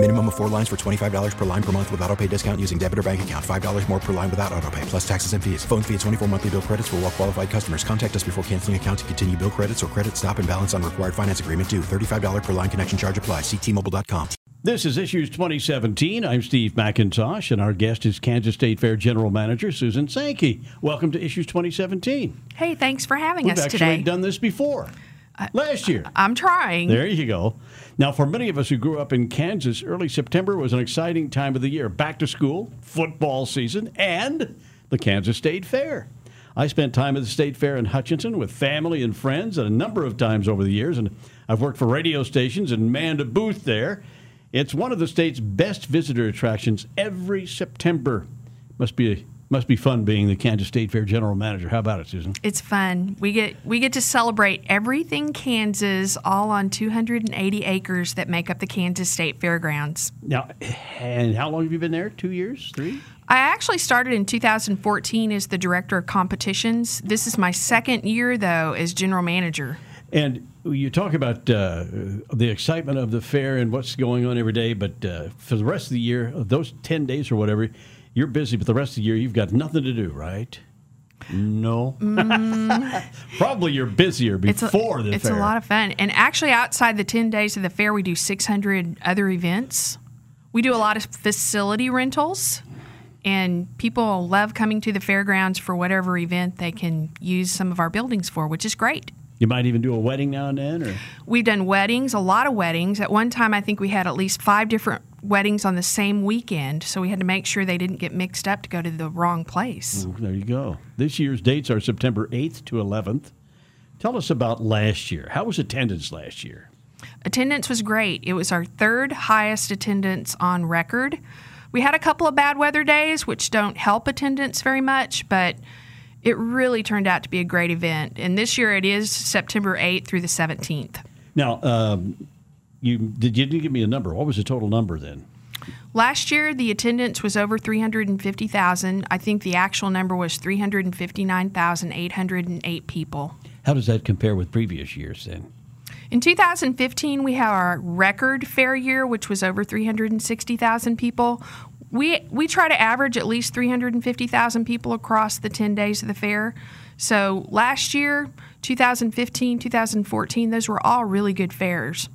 Minimum of four lines for $25 per line per month with auto pay discount using debit or bank account. $5 more per line without auto pay, plus taxes and fees. Phone fee at 24 monthly bill credits for all well qualified customers. Contact us before canceling account to continue bill credits or credit stop and balance on required finance agreement due. $35 per line connection charge apply. Ctmobile.com. This is Issues 2017. I'm Steve McIntosh, and our guest is Kansas State Fair General Manager Susan Sankey. Welcome to Issues 2017. Hey, thanks for having We've us actually today. done this before. Uh, Last year. I'm trying. There you go. Now, for many of us who grew up in Kansas, early September was an exciting time of the year. Back to school, football season, and the Kansas State Fair. I spent time at the State Fair in Hutchinson with family and friends a number of times over the years, and I've worked for radio stations and manned a booth there. It's one of the state's best visitor attractions every September. Must be must be fun being the Kansas State Fair general manager. How about it, Susan? It's fun. We get we get to celebrate everything Kansas all on 280 acres that make up the Kansas State Fairgrounds. Now, and how long have you been there? Two years? Three? I actually started in 2014 as the director of competitions. This is my second year though as general manager. And you talk about uh, the excitement of the fair and what's going on every day, but uh, for the rest of the year, those 10 days or whatever, you're busy, but the rest of the year, you've got nothing to do, right? No. Mm. Probably you're busier It's a, before the it's fair. a lot of fun. And actually, outside the 10 days of the fair, we do 600 other events. We do a lot of facility rentals, and people love coming to the fairgrounds for whatever event they can use some of our buildings for, which is great. You might even do a wedding now and then, or We've done weddings, a lot of weddings. At one time, I think we had at least five different weddings on the same weekend, so we had to make sure they didn't get mixed up to go to the wrong place. Ooh, there you go. This year's dates are September 8th to 11th. Tell us about last year. How was attendance last year? Attendance was great. It was our third highest attendance on record. We had a couple of bad weather days, which don't help attendance very much, but it really turned out to be a great event. And this year it is September 8th through the 17th. Now, um, you did you didn't give me a number. What was the total number then? Last year, the attendance was over 350,000. I think the actual number was 359,808 people. How does that compare with previous years then? In 2015, we had our record fair year, which was over 360,000 people. We we try to average at least 350,000 people across the 10 days of the fair. So last year, 2015, 2014, those were all really good fairs.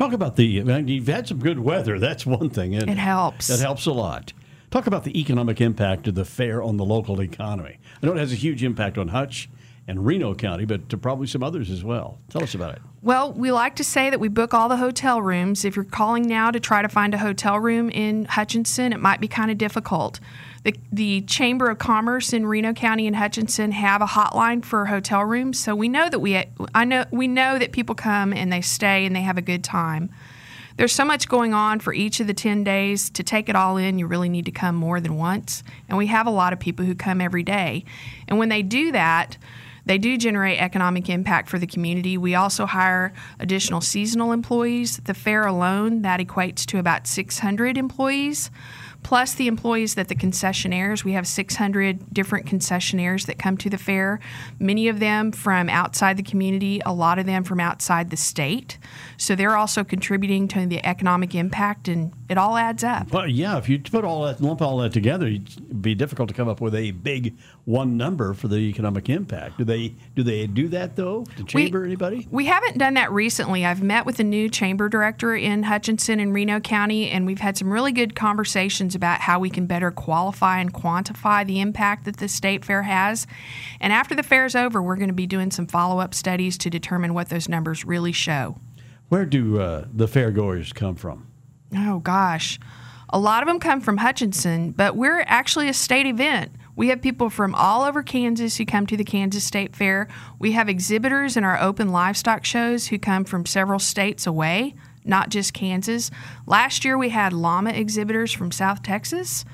Talk about the. I mean, you've had some good weather. That's one thing. Isn't It helps. That helps a lot. Talk about the economic impact of the fair on the local economy. I know it has a huge impact on Hutch and Reno County, but to probably some others as well. Tell us about it. Well, we like to say that we book all the hotel rooms. If you're calling now to try to find a hotel room in Hutchinson, it might be kind of difficult. The, the Chamber of Commerce in Reno County and Hutchinson have a hotline for hotel rooms, so we know that we I know we know that people come and they stay and they have a good time. There's so much going on for each of the 10 days. To take it all in, you really need to come more than once. And we have a lot of people who come every day. And when they do that, they do generate economic impact for the community. We also hire additional seasonal employees. The fair alone, that equates to about 600 employees. Plus the employees that the concessionaires, we have 600 different concessionaires that come to the fair, many of them from outside the community, a lot of them from outside the state. So they're also contributing to the economic impact, and it all adds up. Well, yeah, if you put all that, lump all that together, it'd be difficult to come up with a big one number for the economic impact. Do they do they do that though? The chamber, anybody? We haven't done that recently. I've met with a new chamber director in Hutchinson and Reno County, and we've had some really good conversations about how we can better qualify and quantify the impact that the state fair has. And after the fair is over, we're going to be doing some follow up studies to determine what those numbers really show. Where do uh, the fairgoers come from? Oh, gosh. A lot of them come from Hutchinson, but we're actually a state event. We have people from all over Kansas who come to the Kansas State Fair. We have exhibitors in our open livestock shows who come from several states away, not just Kansas. Last year we had llama exhibitors from South Texas.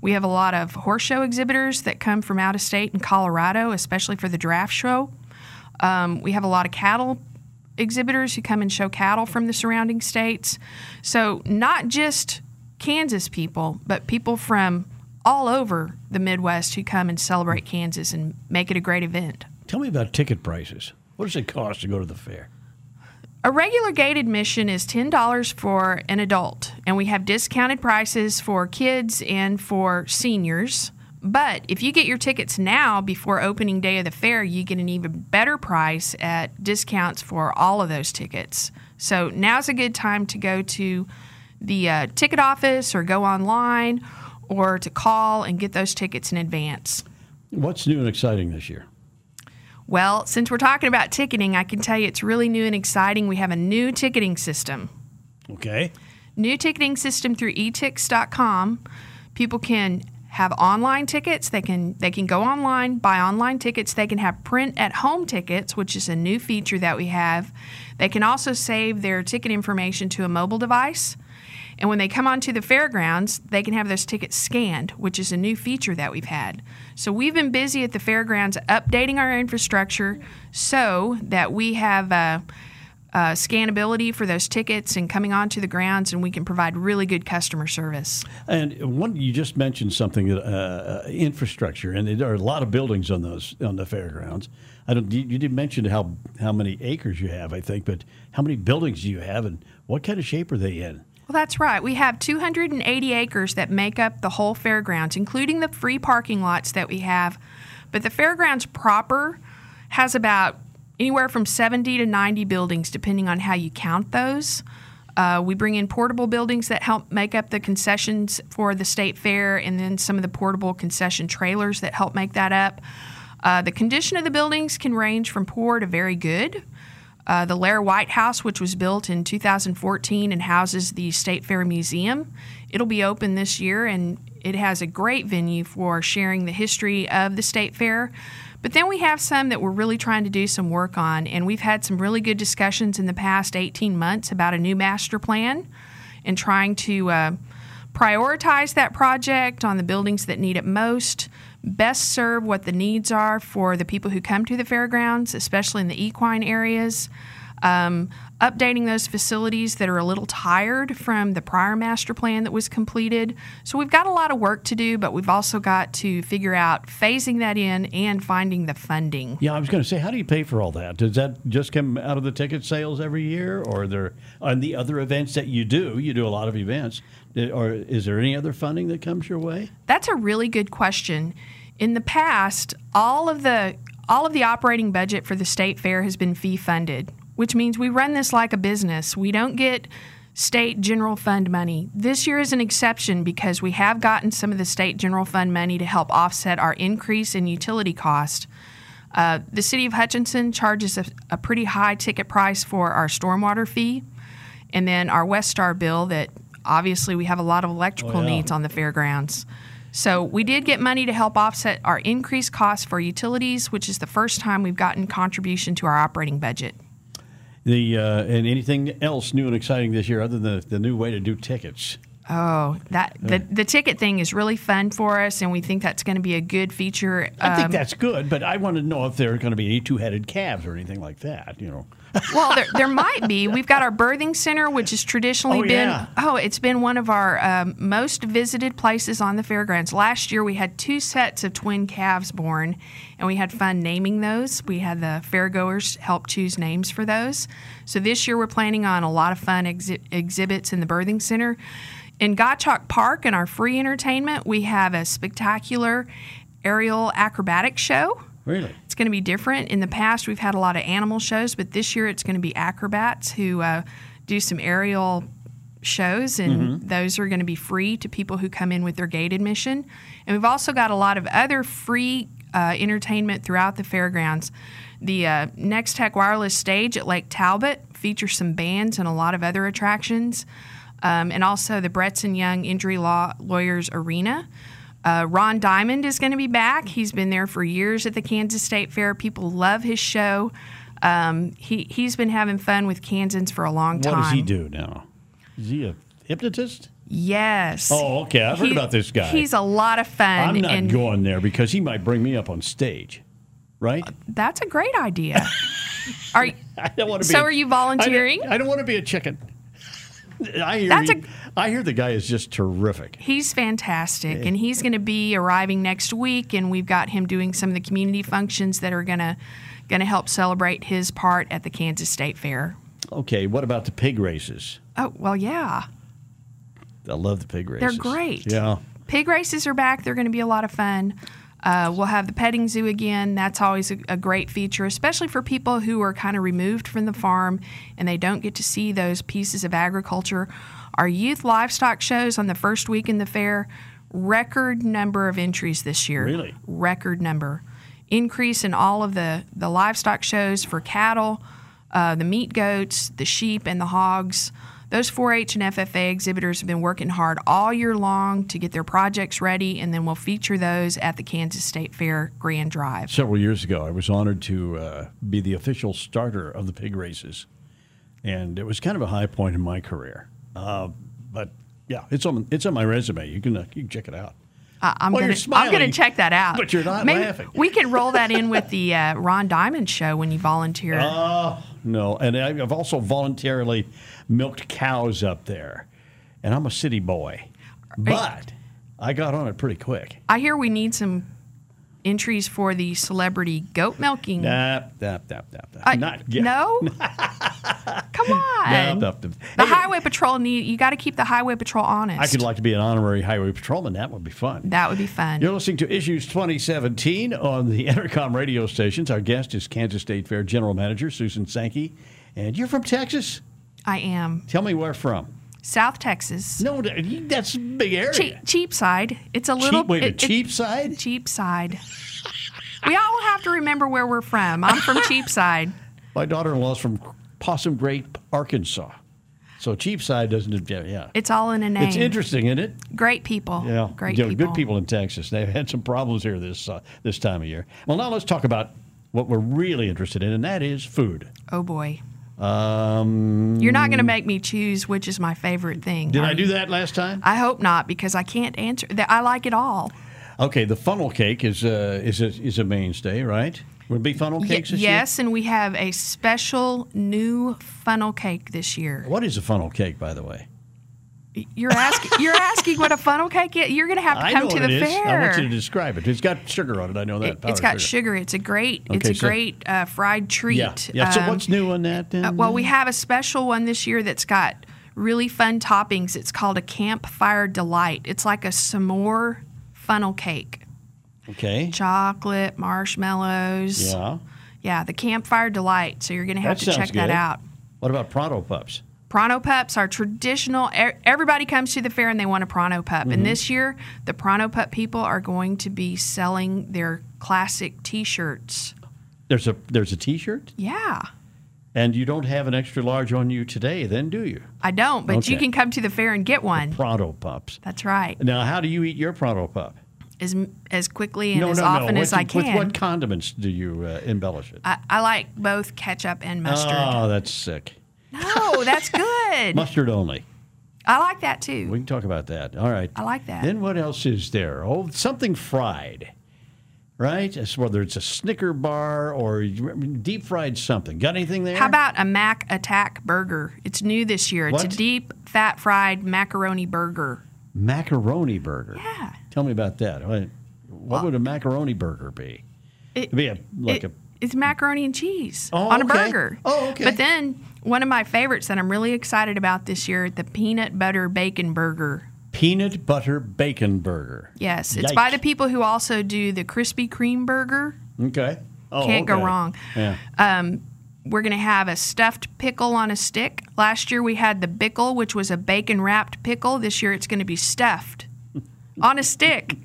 We have a lot of horse show exhibitors that come from out of state in Colorado, especially for the draft show. Um, we have a lot of cattle exhibitors who come and show cattle from the surrounding states. So, not just Kansas people, but people from all over the Midwest who come and celebrate Kansas and make it a great event. Tell me about ticket prices. What does it cost to go to the fair? A regular gate admission is $10 for an adult, and we have discounted prices for kids and for seniors. But if you get your tickets now before opening day of the fair, you get an even better price at discounts for all of those tickets. So now's a good time to go to the uh, ticket office or go online or to call and get those tickets in advance. What's new and exciting this year? Well, since we're talking about ticketing, I can tell you it's really new and exciting. We have a new ticketing system. Okay. New ticketing system through etix.com. People can have online tickets. They can they can go online, buy online tickets. They can have print at home tickets, which is a new feature that we have. They can also save their ticket information to a mobile device. And when they come onto the fairgrounds, they can have those tickets scanned, which is a new feature that we've had. So we've been busy at the fairgrounds updating our infrastructure so that we have uh, uh, scannability for those tickets and coming onto the grounds, and we can provide really good customer service. And one, you just mentioned something, uh, uh, infrastructure, and there are a lot of buildings on those on the fairgrounds. I don't. You, you did mention how how many acres you have, I think, but how many buildings do you have, and what kind of shape are they in? Well, that's right. We have 280 acres that make up the whole fairgrounds, including the free parking lots that we have. But the fairgrounds proper has about anywhere from 70 to 90 buildings, depending on how you count those. Uh, we bring in portable buildings that help make up the concessions for the state fair, and then some of the portable concession trailers that help make that up. Uh, the condition of the buildings can range from poor to very good. Uh, the Lair White House, which was built in 2014 and houses the State Fair Museum, it'll be open this year and it has a great venue for sharing the history of the State Fair. But then we have some that we're really trying to do some work on, and we've had some really good discussions in the past 18 months about a new master plan and trying to uh, prioritize that project on the buildings that need it most best serve what the needs are for the people who come to the fairgrounds, especially in the equine areas. Um, updating those facilities that are a little tired from the prior master plan that was completed. So we've got a lot of work to do, but we've also got to figure out phasing that in and finding the funding. Yeah, I was going to say, how do you pay for all that? Does that just come out of the ticket sales every year, or are there on the other events that you do? You do a lot of events, or is there any other funding that comes your way? That's a really good question. In the past, all of the all of the operating budget for the state fair has been fee funded, which means we run this like a business. We don't get state general fund money. This year is an exception because we have gotten some of the state general fund money to help offset our increase in utility cost. Uh, the city of Hutchinson charges a, a, pretty high ticket price for our stormwater fee, and then our Westar bill that obviously we have a lot of electrical oh, yeah. needs on the fairgrounds. So we did get money to help offset our increased costs for utilities, which is the first time we've gotten contribution to our operating budget. The uh, and anything else new and exciting this year other than the, the new way to do tickets? Oh, that the, the ticket thing is really fun for us, and we think that's going to be a good feature. I think um, that's good, but I want to know if there are going to be any two-headed calves or anything like that. You know. Well, there, there might be. We've got our birthing center, which has traditionally oh, been yeah. oh, it's been one of our um, most visited places on the fairgrounds. Last year, we had two sets of twin calves born, and we had fun naming those. We had the fairgoers help choose names for those. So this year, we're planning on a lot of fun exhi- exhibits in the birthing center. In Gottschalk Park, in our free entertainment, we have a spectacular aerial acrobatic show. Really? It's going to be different. In the past, we've had a lot of animal shows, but this year it's going to be acrobats who uh, do some aerial shows, and mm-hmm. those are going to be free to people who come in with their gate admission. And we've also got a lot of other free uh, entertainment throughout the fairgrounds. The uh, Nex-Tech Wireless stage at Lake Talbot features some bands and a lot of other attractions um, and also the Bretz and Young Injury Law Lawyers Arena. Uh, Ron Diamond is going to be back. He's been there for years at the Kansas State Fair. People love his show. Um, he he's been having fun with Kansans for a long time. What does he do now? Is he a hypnotist? Yes. Oh, okay. I've heard about this guy. He's a lot of fun. I'm not going there because he might bring me up on stage, right? Uh, that's a great idea. Are I don't want to be. So a- are you I don't- volunteering? I don't, want to be a chicken. I hear. That's he, I hear the guy is just terrific. He's fantastic, and he's going to be arriving next week. And we've got him doing some of the community functions that are going to going to help celebrate his part at the Kansas State Fair. Okay, what about the pig races? Oh well, yeah. I love the pig races. They're great. Yeah. Pig races are back. They're going to be a lot of fun. Uh, we'll have the petting zoo again. That's always a, a great feature, especially for people who are kind of removed from the farm and they don't get to see those pieces of agriculture. Our youth livestock shows on the first week in the fair, record number of entries this year. Really? Record number. Increase in all of the, the livestock shows for cattle, uh, the meat goats, the sheep, and the hogs. Those 4 H and FFA exhibitors have been working hard all year long to get their projects ready, and then we'll feature those at the Kansas State Fair Grand Drive. Several years ago, I was honored to uh, be the official starter of the pig races, and it was kind of a high point in my career. Uh, but yeah, it's on it's on my resume. You can uh, you can check it out. I- I'm Well, gonna smiling, I'm gonna check that out. but you're not Maybe laughing. We can roll that in with the uh, Ron Diamond show when you volunteer. Oh no, and I've also voluntarily milked cows up there, and I'm a city boy, but I got on it pretty quick. I hear we need some entries for the celebrity goat milking. Nap, nap, nap, nap, nap. I- uh, Not yet. No, come on. Nap, nap, nap. The Hey, highway patrol need you got to keep the highway patrol honest. I could like to be an honorary highway patrolman. That would be fun. that would be fun. You're listening to Issues 2017 on the Entercom radio stations. Our guest is Kansas State Fair General Manager Susan Sankey. And you're from Texas? I am Tell me where from. South Texas. No, that's a big area. Cheap, cheap side. It's a little cheap, wait, a Cheapside. it- cheap side? cheap side. we all have to remember where we're from. I'm from Cheapside. My daughter-in-law's from Possum Grape, Arkansas. So Cheapside doesn't, yeah. yeah. It's all in a name. It's interesting, isn't it? Great people. Yeah, Great Yeah, people. Good people in Texas. They've had some problems here this uh, this time of year. Well, now let's talk about what we're really interested in, and that is food. Oh boy. Um, You're not going to make me choose which is my favorite thing. did are I do that last time? I hope not because I can't answer. that. I like it all. Okay, the funnel cake is uh, is a, is a mainstay, right? Would it be funnel Ye- cakes this yes, and we have a special new funnel cake this year. year? What is a funnel cake, by the way? You're asking. you're asking what a funnel cake is. You're going to have to come to the it is. fair. I want you to describe it. It's got sugar on it. I know that. It, has got sugar. It's a great. it's a so- great uh, fried treat. Yeah. Yeah. So Um, what's new on that? Then? Uh, well, we have a special one this year that's got really fun toppings. It's called a campfire delight. It's like a s'more funnel cake. okay. Chocolate, marshmallows. Yeah. Yeah, the campfire delight. So you're going to have That to check that out. What about Pronto Pups? Pronto Pups are traditional. Everybody comes to the fair and they want a Pronto Pup. Mm-hmm. And this year, the Pronto Pup people are going to be selling their classic T-shirts. There's a there's a T-shirt, Yeah, and you don't have an extra large on you today, then do you? I don't, but you can come to the fair and get one. Pronto Pups. That's right. Now, how do you eat your Pronto Pup? As as quickly and as often With, as I can. with what condiments do you uh, embellish it? I, I like both ketchup and mustard. Oh, that's sick. No, that's good. Mustard only. I like that too. We can talk about that. All right. I like that. Then what else is there? Oh, something fried, right? It's whether it's a Snicker bar or deep fried something. Got anything there? How about a Mac Attack burger? It's new this year. It's What? a deep fat fried macaroni burger. macaroni burger? Yeah. Tell me about that. What, what would a macaroni burger be? It, It'd be a like it- a it's macaroni and cheese Oh, on a okay. burger. Oh, okay. But then one of my favorites that I'm really excited about this year, the peanut butter bacon burger. peanut butter bacon burger. Yes, it's by the people who also do the Krispy Kreme burger. Okay. Oh, Can't go wrong. Yeah. We're going to have a stuffed pickle on a stick. Last year we had the bickle, which was a bacon wrapped pickle. This year it's going to be stuffed on a stick.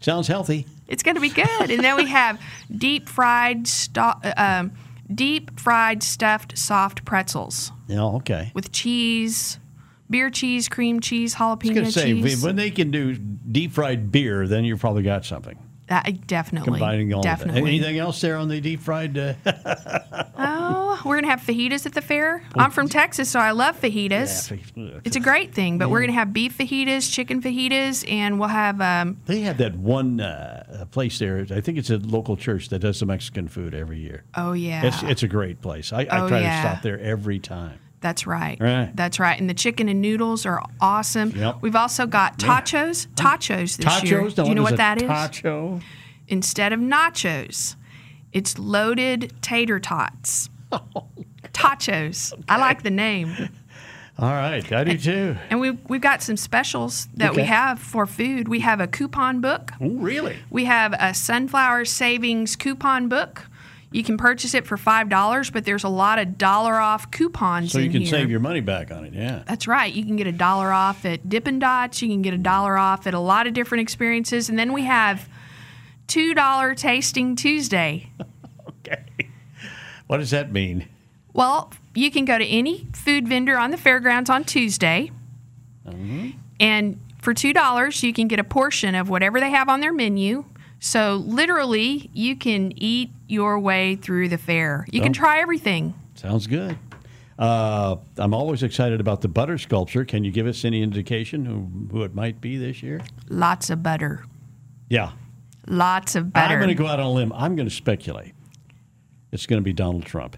Sounds healthy. It's going to be good. And then we have deep fried, sto- um, deep fried stuffed soft pretzels Yeah. Okay. with cheese, beer cheese, cream cheese, I was jalapeno going to say cheese. when they can do deep fried beer, then you've probably got something. Definitely, Combining all of definitely. Anything else there on the deep fried? Uh, Oh, we're gonna have fajitas at the fair. I'm from Texas, so I love fajitas. Yeah, It's a great thing, but we're gonna have beef fajitas, chicken fajitas, and we'll have um, They had that one uh, a place there. I think it's a local church that does the Mexican food every year. Oh yeah. It's it's a great place. I, I Oh, try yeah. to stop there every time. That's right. Right. That's right. And the chicken and noodles are awesome. Yep. We've also got tachos. Tachos this year. Tachos. Do you know what that is? Tacho. Instead of nachos, it's loaded tater tots. Oh, tachos. I like the name. All right, I do too. And we've, we've got some specials that we have for food. We have a coupon book. Oh, really? We have a sunflower savings coupon book. You can purchase it for $5, but there's a lot of dollar off coupons So you can here. save your money back on it. Yeah. That's right. You can get a dollar off at Dippin' Dots. You can get a dollar off at a lot of different experiences. And then we have $2 Tasting Tuesday. Okay. What does that mean? Well, you can go to any food vendor on the fairgrounds on Tuesday. And for $2, you can get a portion of whatever they have on their menu. So literally, you can eat your way through the fair. You can try everything. Sounds good. Uh, I'm always excited about the butter sculpture. Can you give us any indication who, who it might be this year? Lots of butter. Yeah. Lots of butter. I'm going to go out on a limb. I'm going to speculate. It's going to be Donald Trump.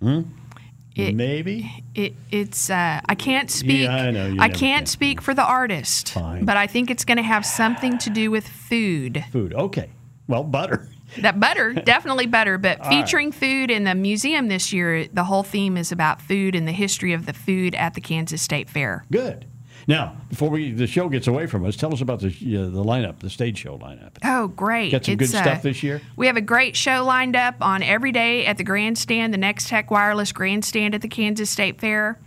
Hmm? It- Maybe? It, it's uh, I can't speak. I know, I can't can. speak for the artist, Fine. but I think it's going to have something to do with food. Food. Okay. Well, butter. That butter, definitely butter, but right. featuring food in the museum this year. The whole theme is about food and the history of the food at the Kansas State Fair. Good. Now, before we the show gets away from us, tell us about the uh, the lineup, the stage show lineup. Oh, great! Got some good uh, stuff this year? We have a great show lined up on every day at the grandstand, the Nex-Tech Wireless grandstand at the Kansas State Fair.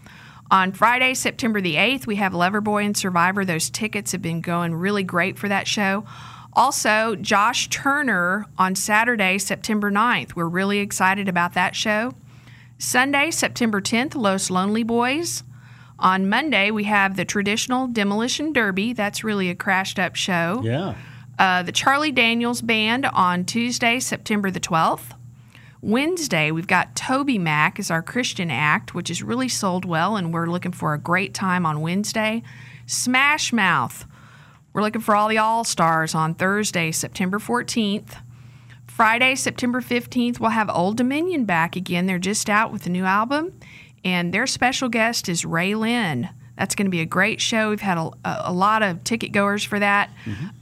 On Friday, September the 8th, we have Loverboy and Survivor. Those tickets have been going really great for that show. Also, Josh Turner on Saturday, September 9th. We're really excited about that show. Sunday, September 10th, Los Lonely Boys. On Monday, we have the traditional Demolition Derby. That's really a crashed up show. Yeah. Uh, the Charlie Daniels Band on Tuesday, September the 12th. Wednesday, we've got TobyMac as our Christian act, which has really sold well, and we're looking for a great time on Wednesday. Smash Mouth, we're looking for all the All Stars on Thursday, September 14th. Friday, September 15th, we'll have Old Dominion back again. They're just out with a new album, and their special guest is RaeLynn. That's going to be a great show. We've had a, a, lot of ticket goers for that.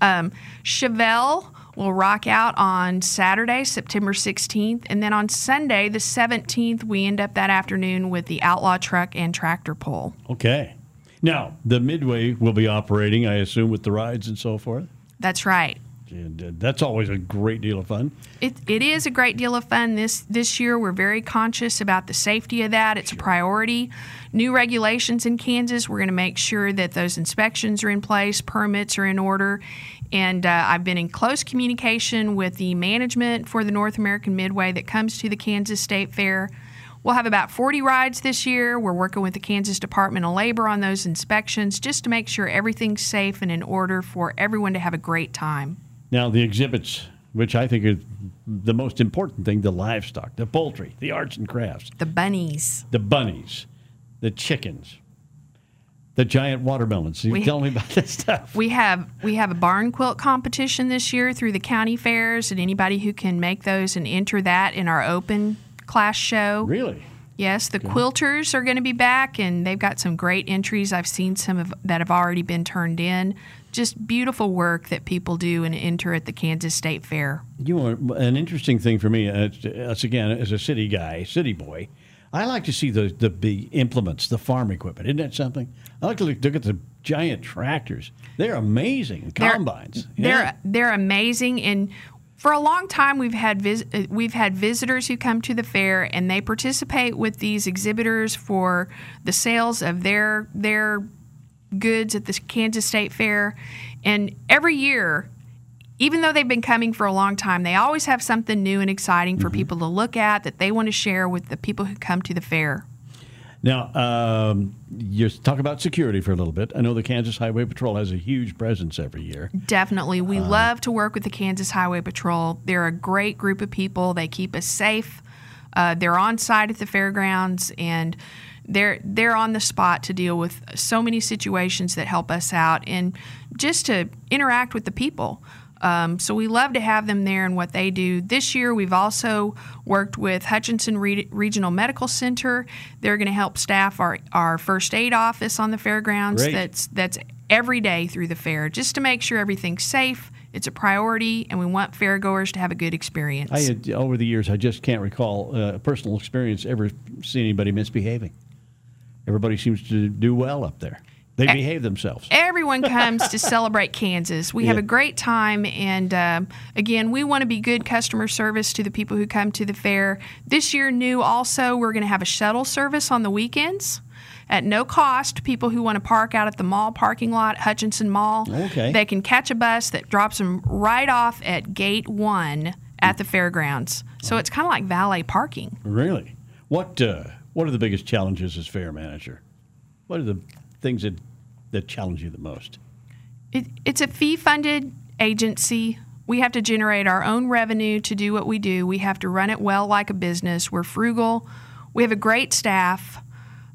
Um, Chevelle will rock out on Saturday, September 16th, and then on Sunday, the 17th, we end up that afternoon with the Outlaw Truck and Tractor Pull. Okay. Now, the Midway will be operating, I assume, with the rides and so forth. That's right. And uh, that's always a great deal of fun. It, it is a great deal of fun this this year. We're very conscious about the safety of that. It's a priority. New regulations in Kansas. We're going to make sure that those inspections are in place, permits are in order, and uh, I've been in close communication with the management for the North American Midway that comes to the Kansas State Fair. We'll have about 40 rides this year. We're working with the Kansas Department of Labor on those inspections just to make sure everything's safe and in order for everyone to have a great time. Now, the exhibits, which I think are the most important thing the livestock, the poultry, the arts and crafts, The bunnies. the bunnies, the chickens, the giant watermelons. You We- tell me about this stuff. We have we have a barn quilt competition this year through the county fairs, and anybody who can make those and enter that in our open class show. Really? Yes, the quilters are going to be back, and they've got some great entries. I've seen some of that have already been turned in. Just beautiful work that people do and enter at the Kansas State Fair. You know, an interesting thing for me, uh, us again, as a city guy, city boy, I like to see the, the, the implements, the farm equipment. Isn't that something? I like to look, look at the giant tractors. They're amazing. They're- Combines. They're they're amazing, and for a long time we've had vis- uh, we've had visitors who come to the fair and they participate with these exhibitors for the sales of their their goods at the Kansas State Fair, and every year. Even though they've been coming for a long time, they always have something new and exciting for people to look at that they want to share with the people who come to the fair. Now, um, you talk about security for a little bit. I know the Kansas Highway Patrol has a huge presence every year. Definitely. We love to work with the Kansas Highway Patrol. They're a great group of people. They keep us safe. Uh, they're on site at the fairgrounds and they're they're on the spot to deal with so many situations that help us out and just to interact with the people. Um, so we love to have them there and what they do. This year, we've also worked with Hutchinson Re- Regional Medical Center. They're going to help staff our, our first aid office on the fairgrounds. Great. That's that's every day through the fair, just to make sure everything's safe. It's a priority, and we want fairgoers to have a good experience. I had, over the years, I just can't recall uh, a personal experience ever seeing anybody misbehaving. Everybody seems to do well up there. They Eh. behave themselves. Everyone comes to celebrate Kansas. We have a great time, and um, again, we want to be good customer service to the people who come to the fair. This year, new also, we're going to have a shuttle service on the weekends. At no cost, people who want to park out at the mall parking lot, Hutchinson Mall, Okay. they can catch a bus that drops them right off at gate one at the fairgrounds. So it's kind of like valet parking. Really? What uh, What are the biggest challenges as fair manager? What are the things that that challenge you the most? It, it's a fee funded agency. We have to generate our own revenue to do what we do. We have to run it well like a business. We're frugal. We have a great staff.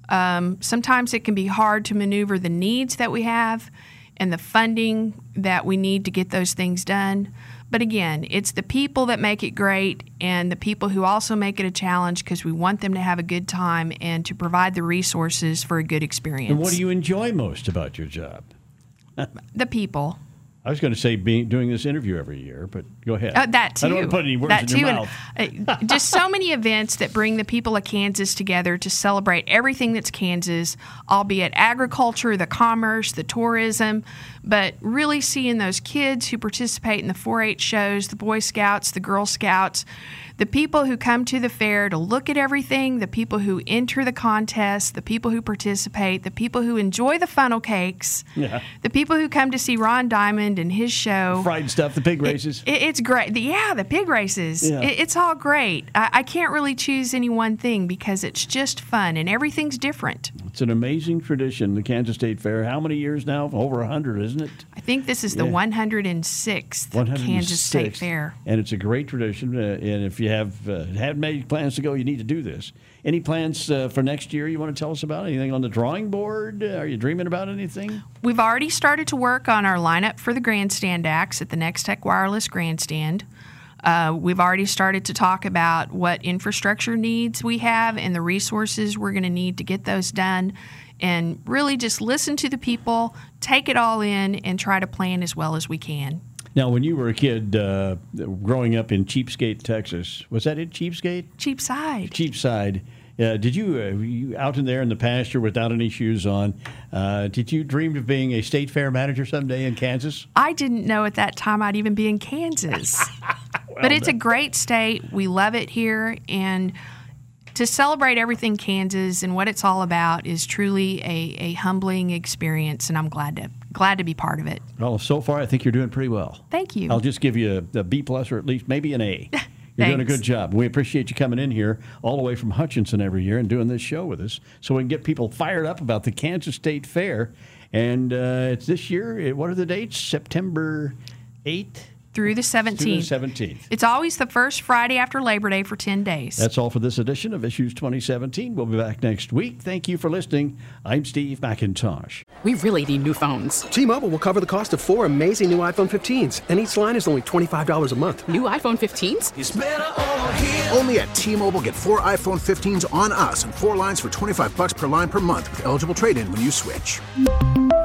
Um, sometimes it can be hard to maneuver the needs that we have and the funding that we need to get those things done. But again, it's the people that make it great and the people who also make it a challenge because we want them to have a good time and to provide the resources for a good experience. And what do you enjoy most about your job? the people. I was going to say being doing this interview every year, but go ahead. Uh, that too. I don't want to put any words that in too. your and, mouth. uh, just so many events that bring the people of Kansas together to celebrate everything that's Kansas, albeit agriculture, the commerce, the tourism, but really seeing those kids who participate in the 4-H shows, the Boy Scouts, the Girl Scouts, the people who come to the fair to look at everything, the people who enter the contest, the people who participate, the people who enjoy the funnel cakes, Yeah. the people who come to see Ron Diamond and his show. Fried stuff, the pig races. It, it's great. The, yeah, the pig races. Yeah. It, it's all great. I, I can't really choose any one thing because it's just fun and everything's different. It's an amazing tradition, the Kansas State Fair. How many years now? Over 100, isn't it? I think this is the Yeah. 106th Kansas State Fair. And it's a great tradition. Uh, and if you have uh, had made plans to go, you need to do this. Any plans uh, for next year you want to tell us about? Anything on the drawing board? Uh, are you dreaming about anything? We've already started to work on our lineup for the grandstand acts at the Nex-Tech Wireless Grandstand. Uh, we've already started to talk about what infrastructure needs we have and the resources we're going to need to get those done. And really just listen to the people, take it all in, and try to plan as well as we can. Now, when you were a kid uh, growing up in Cheapskate, Texas, was that it, Cheapskate? Cheapside. Cheapside. Uh, did you, uh, you out in there in the pasture without any shoes on? Uh, did you dream of being a state fair manager someday in Kansas? I didn't know at that time I'd even be in Kansas. but it's a great state. We love it here. And to celebrate everything Kansas and what it's all about is truly a, a humbling experience. And I'm glad to glad to be part of it. Well, so far I think you're doing pretty well. Thank you. I'll just give you a, a B plus or at least maybe an A. You're doing a good job. We appreciate you coming in here all the way from Hutchinson every year and doing this show with us, so we can get people fired up about the Kansas State Fair. And uh, it's this year. What are the dates? September eighth Through the through the 17th. seventeenth. It's always the first Friday after Labor Day for 10 days. That's all for this edition of Issues 2017. We'll be back next week. Thank you for listening. I'm Steve McIntosh. We really need new phones. T-Mobile will cover the cost of four amazing new iPhone 15s, and each line is only $25 a month. New iPhone 15s? Only at T-Mobile get four iPhone 15s on us and four lines for 25 bucks per line per month with eligible trade-in when you switch.